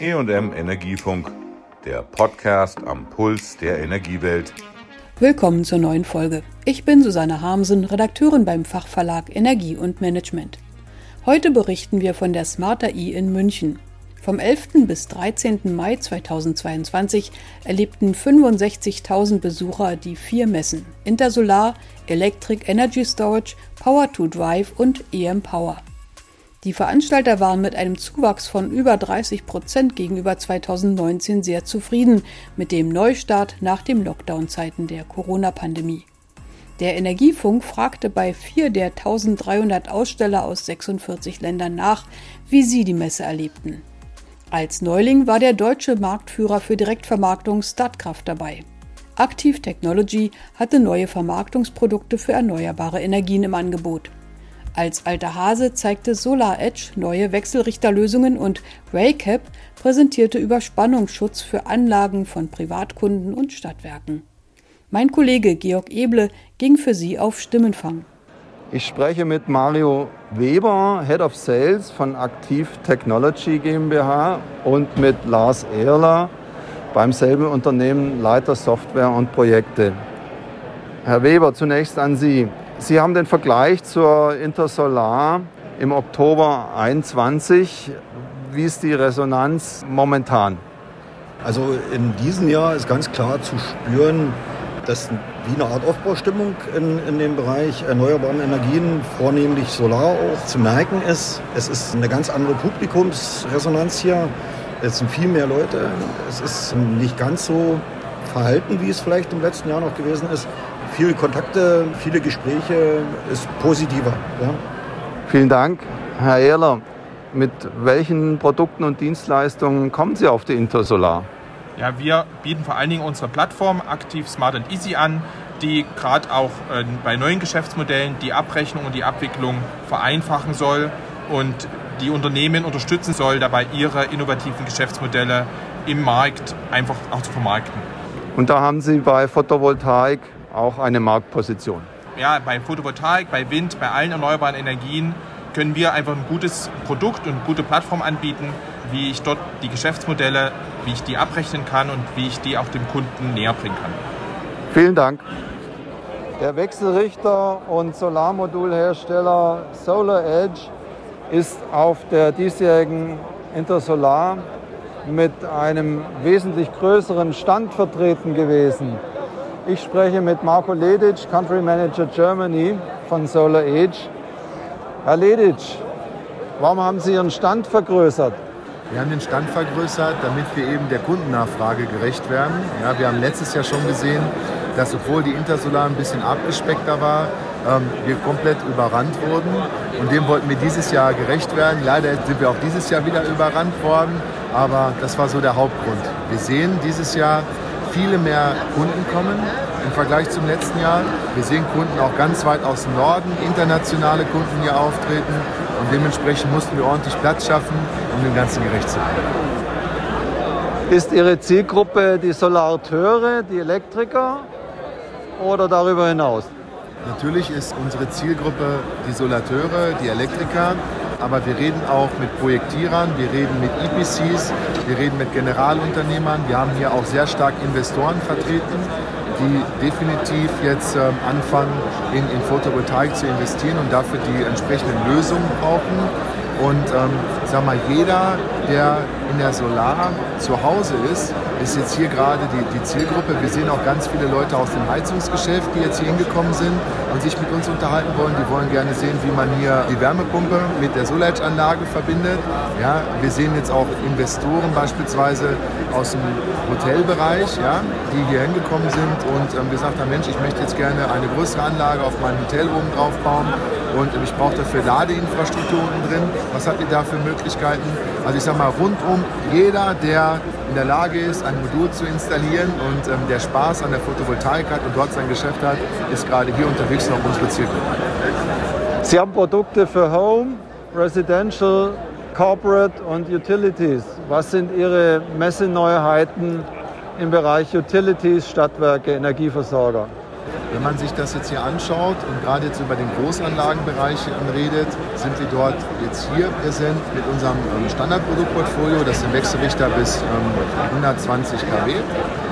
EM Energiefunk, der Podcast am Puls der Energiewelt. Willkommen zur neuen Folge. Ich bin Susanne Harmsen, Redakteurin beim Fachverlag Energie und Management. Heute berichten wir von der Smarter E in München. Vom 11. bis 13. Mai 2022 erlebten 65.000 Besucher die vier Messen Intersolar, Electric Energy Storage, Power to Drive und EM Power. Die Veranstalter waren mit einem Zuwachs von über 30 Prozent gegenüber 2019 sehr zufrieden mit dem Neustart nach den Lockdown-Zeiten der Corona-Pandemie. Der Energiefunk fragte bei vier der 1300 Aussteller aus 46 Ländern nach, wie sie die Messe erlebten. Als Neuling war der deutsche Marktführer für Direktvermarktung Statkraft dabei. Active Technology hatte neue Vermarktungsprodukte für erneuerbare Energien im Angebot. Als alter Hase zeigte Solar Edge neue Wechselrichterlösungen und Raycap präsentierte Überspannungsschutz für Anlagen von Privatkunden und Stadtwerken. Mein Kollege Georg Eble ging für sie auf Stimmenfang. Ich spreche mit Mario Weber, Head of Sales von Active Technology GmbH und mit Lars Ehrler beim selben Unternehmen Leiter Software und Projekte. Herr Weber, zunächst an Sie. Sie haben den Vergleich zur Intersolar im Oktober 21. Wie ist die Resonanz momentan? Also in diesem Jahr ist ganz klar zu spüren, dass wie eine Art Aufbaustimmung in, in dem Bereich erneuerbaren Energien, vornehmlich Solar auch, zu merken ist. Es ist eine ganz andere Publikumsresonanz hier. Es sind viel mehr Leute. Es ist nicht ganz so verhalten, wie es vielleicht im letzten Jahr noch gewesen ist viele Kontakte, viele Gespräche, ist positiver. Ja. Vielen Dank, Herr Ehler. Mit welchen Produkten und Dienstleistungen kommen Sie auf die Intersolar? Ja, wir bieten vor allen Dingen unsere Plattform Aktiv Smart and Easy an, die gerade auch äh, bei neuen Geschäftsmodellen die Abrechnung und die Abwicklung vereinfachen soll und die Unternehmen unterstützen soll, dabei ihre innovativen Geschäftsmodelle im Markt einfach auch zu vermarkten. Und da haben Sie bei Photovoltaik auch eine Marktposition. Ja, bei Photovoltaik, bei Wind, bei allen erneuerbaren Energien können wir einfach ein gutes Produkt und eine gute Plattform anbieten, wie ich dort die Geschäftsmodelle, wie ich die abrechnen kann und wie ich die auch dem Kunden näher bringen kann. Vielen Dank. Der Wechselrichter und Solarmodulhersteller Solar Edge ist auf der diesjährigen Intersolar mit einem wesentlich größeren Stand vertreten gewesen. Ich spreche mit Marco Ledic, Country Manager Germany von Solar Age. Herr Ledic, warum haben Sie Ihren Stand vergrößert? Wir haben den Stand vergrößert, damit wir eben der Kundennachfrage gerecht werden. Ja, wir haben letztes Jahr schon gesehen, dass obwohl die Intersolar ein bisschen abgespeckter war, ähm, wir komplett überrannt wurden. Und dem wollten wir dieses Jahr gerecht werden. Leider sind wir auch dieses Jahr wieder überrannt worden, aber das war so der Hauptgrund. Wir sehen dieses Jahr viele mehr Kunden kommen im Vergleich zum letzten Jahr. Wir sehen Kunden auch ganz weit aus dem Norden, internationale Kunden hier auftreten und dementsprechend mussten wir ordentlich Platz schaffen, um dem Ganzen gerecht zu werden. Ist Ihre Zielgruppe die Solarteure, die Elektriker oder darüber hinaus? Natürlich ist unsere Zielgruppe die Solateure, die Elektriker aber wir reden auch mit Projektierern, wir reden mit EPCs, wir reden mit Generalunternehmern. Wir haben hier auch sehr stark Investoren vertreten, die definitiv jetzt ähm, anfangen, in, in Photovoltaik zu investieren und dafür die entsprechenden Lösungen brauchen. Und ähm, sag mal, jeder, der in der Solar zu Hause ist, ist jetzt hier gerade die, die Zielgruppe. Wir sehen auch ganz viele Leute aus dem Heizungsgeschäft, die jetzt hier hingekommen sind und sich mit uns unterhalten wollen. Die wollen gerne sehen, wie man hier die Wärmepumpe mit der Solar-Anlage verbindet. Ja, wir sehen jetzt auch Investoren beispielsweise aus dem Hotelbereich, ja, die hier hingekommen sind und ähm, gesagt haben, Mensch, ich möchte jetzt gerne eine größere Anlage auf mein Hotel oben drauf bauen und ich brauche dafür Ladeinfrastruktur unten drin. Was habt ihr da für Möglichkeiten? Also ich sage mal, rundum jeder, der in der Lage ist, ein Modul zu installieren und ähm, der Spaß an der Photovoltaik hat und dort sein Geschäft hat, ist gerade hier unterwegs noch unsere Zielgruppe. Sie haben Produkte für Home, Residential, Corporate und Utilities. Was sind Ihre Messeneuheiten im Bereich Utilities, Stadtwerke, Energieversorger? Wenn man sich das jetzt hier anschaut und gerade jetzt über den Großanlagenbereich redet, sind wir dort jetzt hier präsent mit unserem ähm, Standardproduktportfolio. Das sind Wechselrichter bis 120 ähm, kW.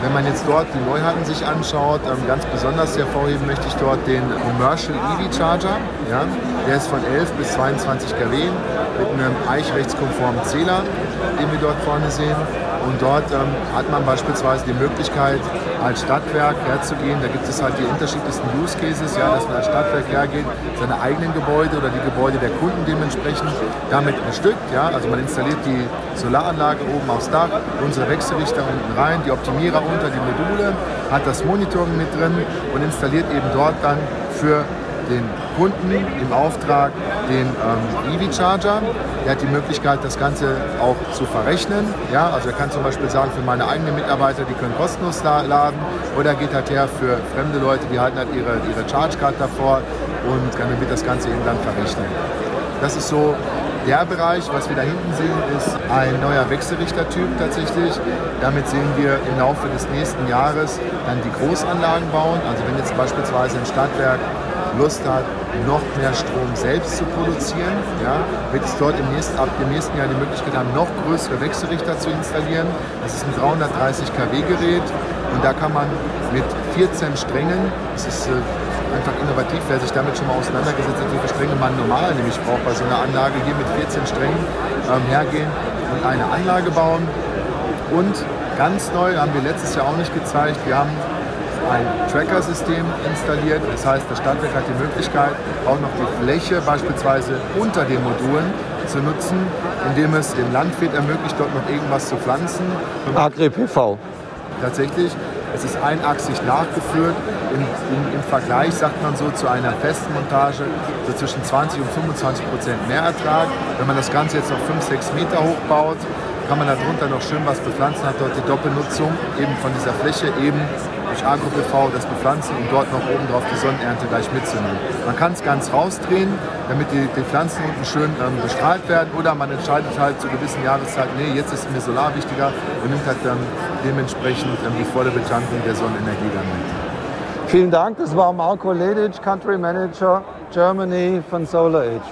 Wenn man jetzt dort die Neuheiten sich anschaut, ähm, ganz besonders hervorheben möchte ich dort den Commercial EV Charger. Ja, der ist von 11 bis 22 kW mit einem eichrechtskonformen Zähler, den wir dort vorne sehen. Und dort ähm, hat man beispielsweise die Möglichkeit, als Stadtwerk herzugehen. Da gibt es halt die unterschiedlichsten Use Cases, ja, dass man als Stadtwerk hergeht, seine eigenen Gebäude oder die Gebäude der Kunden dementsprechend damit bestückt. Ja. Also man installiert die Solaranlage oben aufs Dach, unsere Wechselrichter unten rein, die Optimierer unter die Module, hat das Monitoring mit drin und installiert eben dort dann für den Kunden im Auftrag den ähm, EV-Charger. Er hat die Möglichkeit, das Ganze auch zu verrechnen. Ja, also er kann zum Beispiel sagen, für meine eigenen Mitarbeiter, die können kostenlos laden. Oder geht halt her für fremde Leute, die halten halt ihre, ihre Charge-Card davor und dann wird das Ganze eben dann verrechnen. Das ist so der Bereich, was wir da hinten sehen, ist ein neuer Wechselrichtertyp tatsächlich. Damit sehen wir im Laufe des nächsten Jahres dann die Großanlagen bauen. Also wenn jetzt beispielsweise ein Stadtwerk Lust hat, noch mehr Strom selbst zu produzieren, ja, wird es dort im nächsten, ab dem nächsten Jahr die Möglichkeit haben, noch größere Wechselrichter zu installieren. Das ist ein 330 kW Gerät und da kann man mit 14 Strängen, das ist äh, einfach innovativ, wer sich damit schon mal auseinandergesetzt hat, wie viele Stränge man normal nämlich braucht bei so einer Anlage, hier mit 14 Strängen ähm, hergehen und eine Anlage bauen. Und ganz neu haben wir letztes Jahr auch nicht gezeigt, wir haben ein Tracker-System installiert. Das heißt, das Stadtwerk hat die Möglichkeit, auch noch die Fläche beispielsweise unter den Modulen zu nutzen, indem es dem Landwirt ermöglicht, dort noch irgendwas zu pflanzen. Agri-PV. Tatsächlich, es ist einachsig nachgeführt. Im, im, Im, Vergleich sagt man so zu einer festen Montage so zwischen 20 und 25 Prozent Mehrertrag. Wenn man das Ganze jetzt noch 5, 6 Meter hoch baut, kann man darunter noch schön was bepflanzen, hat dort die Doppelnutzung eben von dieser Fläche eben durch Agro-PV das bepflanzen und dort noch oben drauf die Sonnenernte gleich mitzunehmen. Man kann es ganz rausdrehen, damit die, die Pflanzen unten schön ähm, bestrahlt werden oder man entscheidet halt zu gewissen Jahreszeiten, nee, jetzt ist mir Solar wichtiger und nimmt halt dann dementsprechend ähm, die volle Betankung der Sonnenenergie dann mit. Vielen Dank, das war Marco Ledic, Country Manager Germany von Solar Age.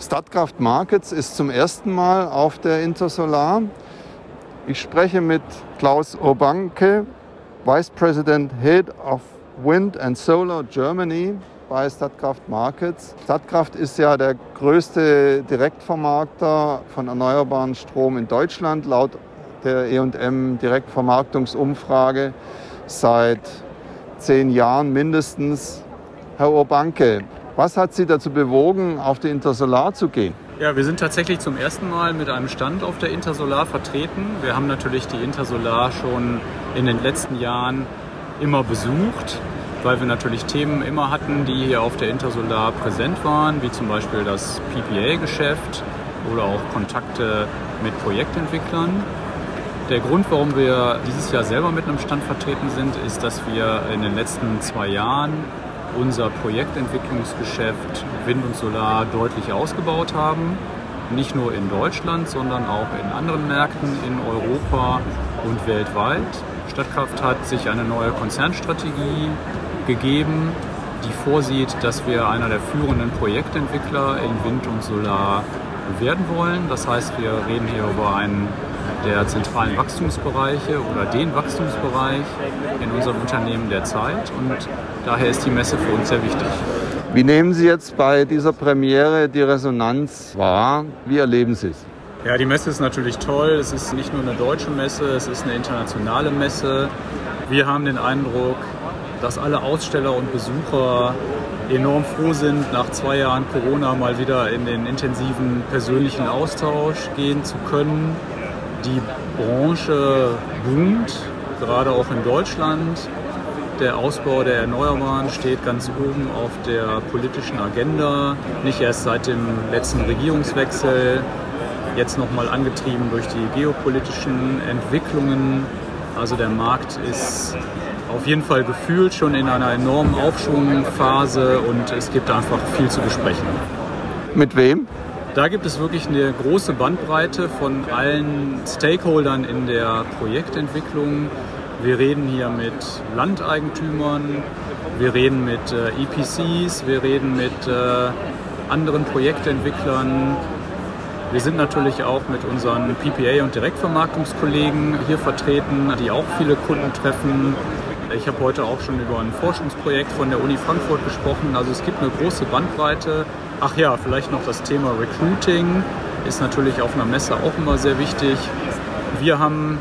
Statkraft Markets ist zum ersten Mal auf der Intersolar. Ich spreche mit Klaus Obanke, Vice President Head of Wind and Solar Germany bei Statkraft Markets. Statkraft ist ja der größte Direktvermarkter von erneuerbaren Strom in Deutschland laut der E&M Direktvermarktungsumfrage seit zehn Jahren mindestens. Herr Obanke, was hat Sie dazu bewogen, auf die Intersolar zu gehen? Ja, wir sind tatsächlich zum ersten Mal mit einem Stand auf der Intersolar vertreten. Wir haben natürlich die Intersolar schon in den letzten Jahren immer besucht, weil wir natürlich Themen immer hatten, die hier auf der Intersolar präsent waren, wie zum Beispiel das PPA-Geschäft oder auch Kontakte mit Projektentwicklern. Der Grund, warum wir dieses Jahr selber mit einem Stand vertreten sind, ist, dass wir in den letzten zwei Jahren unser Projektentwicklungsgeschäft Wind und Solar deutlich ausgebaut haben. Nicht nur in Deutschland, sondern auch in anderen Märkten in Europa und weltweit. Stadtkraft hat sich eine neue Konzernstrategie gegeben, die vorsieht, dass wir einer der führenden Projektentwickler in Wind und Solar werden wollen. Das heißt, wir reden hier über einen der zentralen Wachstumsbereiche oder den Wachstumsbereich in unserem Unternehmen der Zeit und daher ist die Messe für uns sehr wichtig. Wie nehmen Sie jetzt bei dieser Premiere die Resonanz wahr? Wie erleben Sie es? Ja, die Messe ist natürlich toll. Es ist nicht nur eine deutsche Messe, es ist eine internationale Messe. Wir haben den Eindruck, dass alle Aussteller und Besucher enorm froh sind, nach zwei Jahren Corona mal wieder in den intensiven persönlichen Austausch gehen zu können die Branche boomt, gerade auch in Deutschland. Der Ausbau der Erneuerbaren steht ganz oben auf der politischen Agenda, nicht erst seit dem letzten Regierungswechsel, jetzt nochmal angetrieben durch die geopolitischen Entwicklungen. Also der Markt ist auf jeden Fall gefühlt schon in einer enormen Aufschwungphase und es gibt einfach viel zu besprechen. Mit wem? Da gibt es wirklich eine große Bandbreite von allen Stakeholdern in der Projektentwicklung. Wir reden hier mit Landeigentümern, Wir reden mit äh, EPCs, wir reden mit äh, anderen Projektentwicklern. Wir sind natürlich auch mit unseren PPA- und Direktvermarktungskollegen hier vertreten, die auch viele Kunden treffen. Ich habe heute auch schon über ein Forschungsprojekt von der Uni Frankfurt gesprochen. Also es gibt eine große Bandbreite. Ach ja, vielleicht noch das Thema Recruiting ist natürlich auf einer Messe auch immer sehr wichtig. Wir haben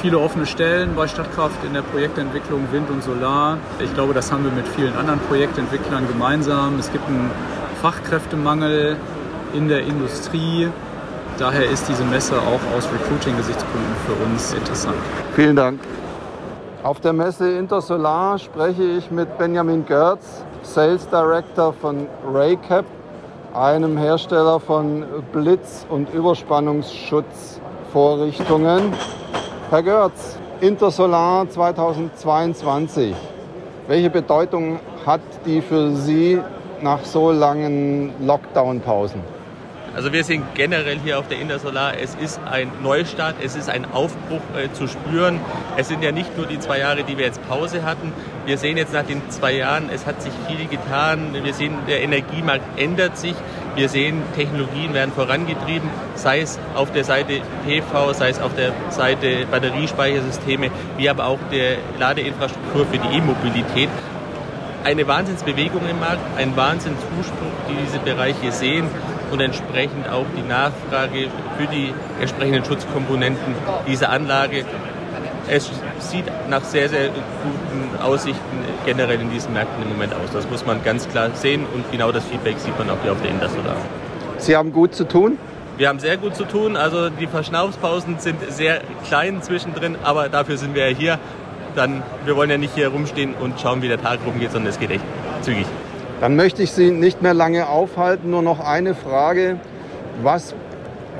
viele offene Stellen bei Stadtkraft in der Projektentwicklung Wind und Solar. Ich glaube, das haben wir mit vielen anderen Projektentwicklern gemeinsam. Es gibt einen Fachkräftemangel in der Industrie. Daher ist diese Messe auch aus Recruiting-Gesichtspunkten für uns interessant. Vielen Dank. Auf der Messe Intersolar spreche ich mit Benjamin Görz, Sales Director von Raycap, einem Hersteller von Blitz- und Überspannungsschutzvorrichtungen. Herr Görz, Intersolar 2022, welche Bedeutung hat die für Sie nach so langen Lockdown-Pausen? Also wir sind generell hier auf der Intersolar, es ist ein Neustart, es ist ein Aufbruch äh, zu spüren. Es sind ja nicht nur die zwei Jahre, die wir jetzt Pause hatten. Wir sehen jetzt nach den zwei Jahren, es hat sich viel getan. Wir sehen, der Energiemarkt ändert sich. Wir sehen, Technologien werden vorangetrieben, sei es auf der Seite PV, sei es auf der Seite Batteriespeichersysteme, wie aber auch der Ladeinfrastruktur für die E-Mobilität eine Wahnsinnsbewegung im Markt, ein Wahnsinnszuspruch, die diese Bereiche sehen und entsprechend auch die Nachfrage für die entsprechenden Schutzkomponenten dieser Anlage. Es sieht nach sehr, sehr guten Aussichten generell in diesen Märkten im Moment aus. Das muss man ganz klar sehen und genau das Feedback sieht man auch hier auf der Intersolar. Sie haben gut zu tun? Wir haben sehr gut zu tun. Also die Verschnaufspausen sind sehr klein zwischendrin, aber dafür sind wir ja hier. Dann, wir wollen ja nicht hier rumstehen und schauen, wie der Tag rumgeht, sondern es geht echt zügig. Dann möchte ich Sie nicht mehr lange aufhalten. Nur noch eine Frage. Was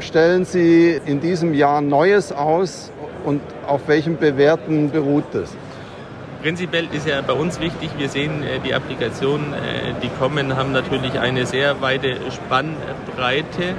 stellen Sie in diesem Jahr Neues aus und auf welchem Bewährten beruht es? Prinzipiell ist ja bei uns wichtig, wir sehen äh, die Applikationen, äh, die kommen, haben natürlich eine sehr weite Spannbreite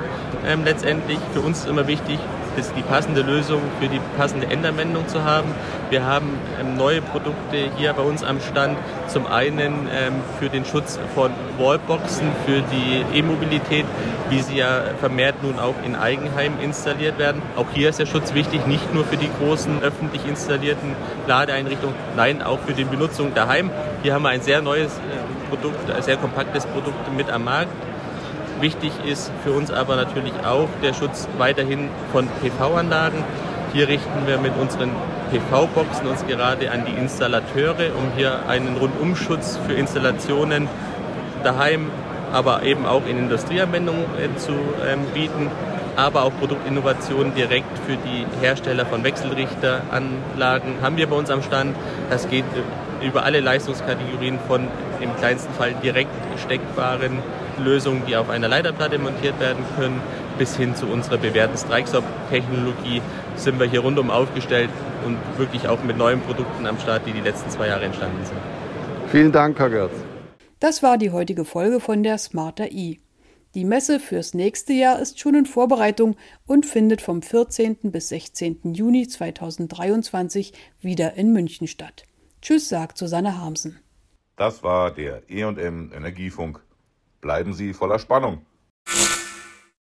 ähm, letztendlich. Für uns ist immer wichtig, das die passende Lösung für die passende Endanwendung zu haben. Wir haben ähm, neue Produkte hier bei uns am Stand. Zum einen ähm, für den Schutz von Wallboxen, für die E-Mobilität, wie sie ja vermehrt nun auch in Eigenheimen installiert werden. Auch hier ist der Schutz wichtig, nicht nur für die großen öffentlich installierten Ladeeinrichtungen, nein, auch für die Benutzung daheim. Hier haben wir ein sehr neues äh, Produkt, ein sehr kompaktes Produkt mit am Markt. Wichtig ist für uns aber natürlich auch der Schutz weiterhin von PV-Anlagen. Hier richten wir mit unseren PV-Boxen uns gerade an die Installateure, um hier einen Rundumschutz für Installationen daheim, aber eben auch in Industrieanwendungen äh, zu ähm, bieten, aber auch Produktinnovationen direkt für die Hersteller von Wechselrichteranlagen haben wir bei uns am Stand. Das geht äh, über alle Leistungskategorien von im kleinsten Fall direkt steckbaren Lösungen, die auf einer Leiterplatte montiert werden können, bis hin zu unserer bewährten Strikestop-Technologie sind wir hier rundum aufgestellt und wirklich auch mit neuen Produkten am Start, die die letzten zwei Jahre entstanden sind. Vielen Dank, Herr Gerz. Das war die heutige Folge von der Smarter E. Die Messe fürs nächste Jahr ist schon in Vorbereitung und findet vom 14. bis 16. Juni 2023 wieder in München statt. Tschüss, sagt Susanne Harmsen. Das war der E&M Energiefunk. Bleiben Sie voller Spannung.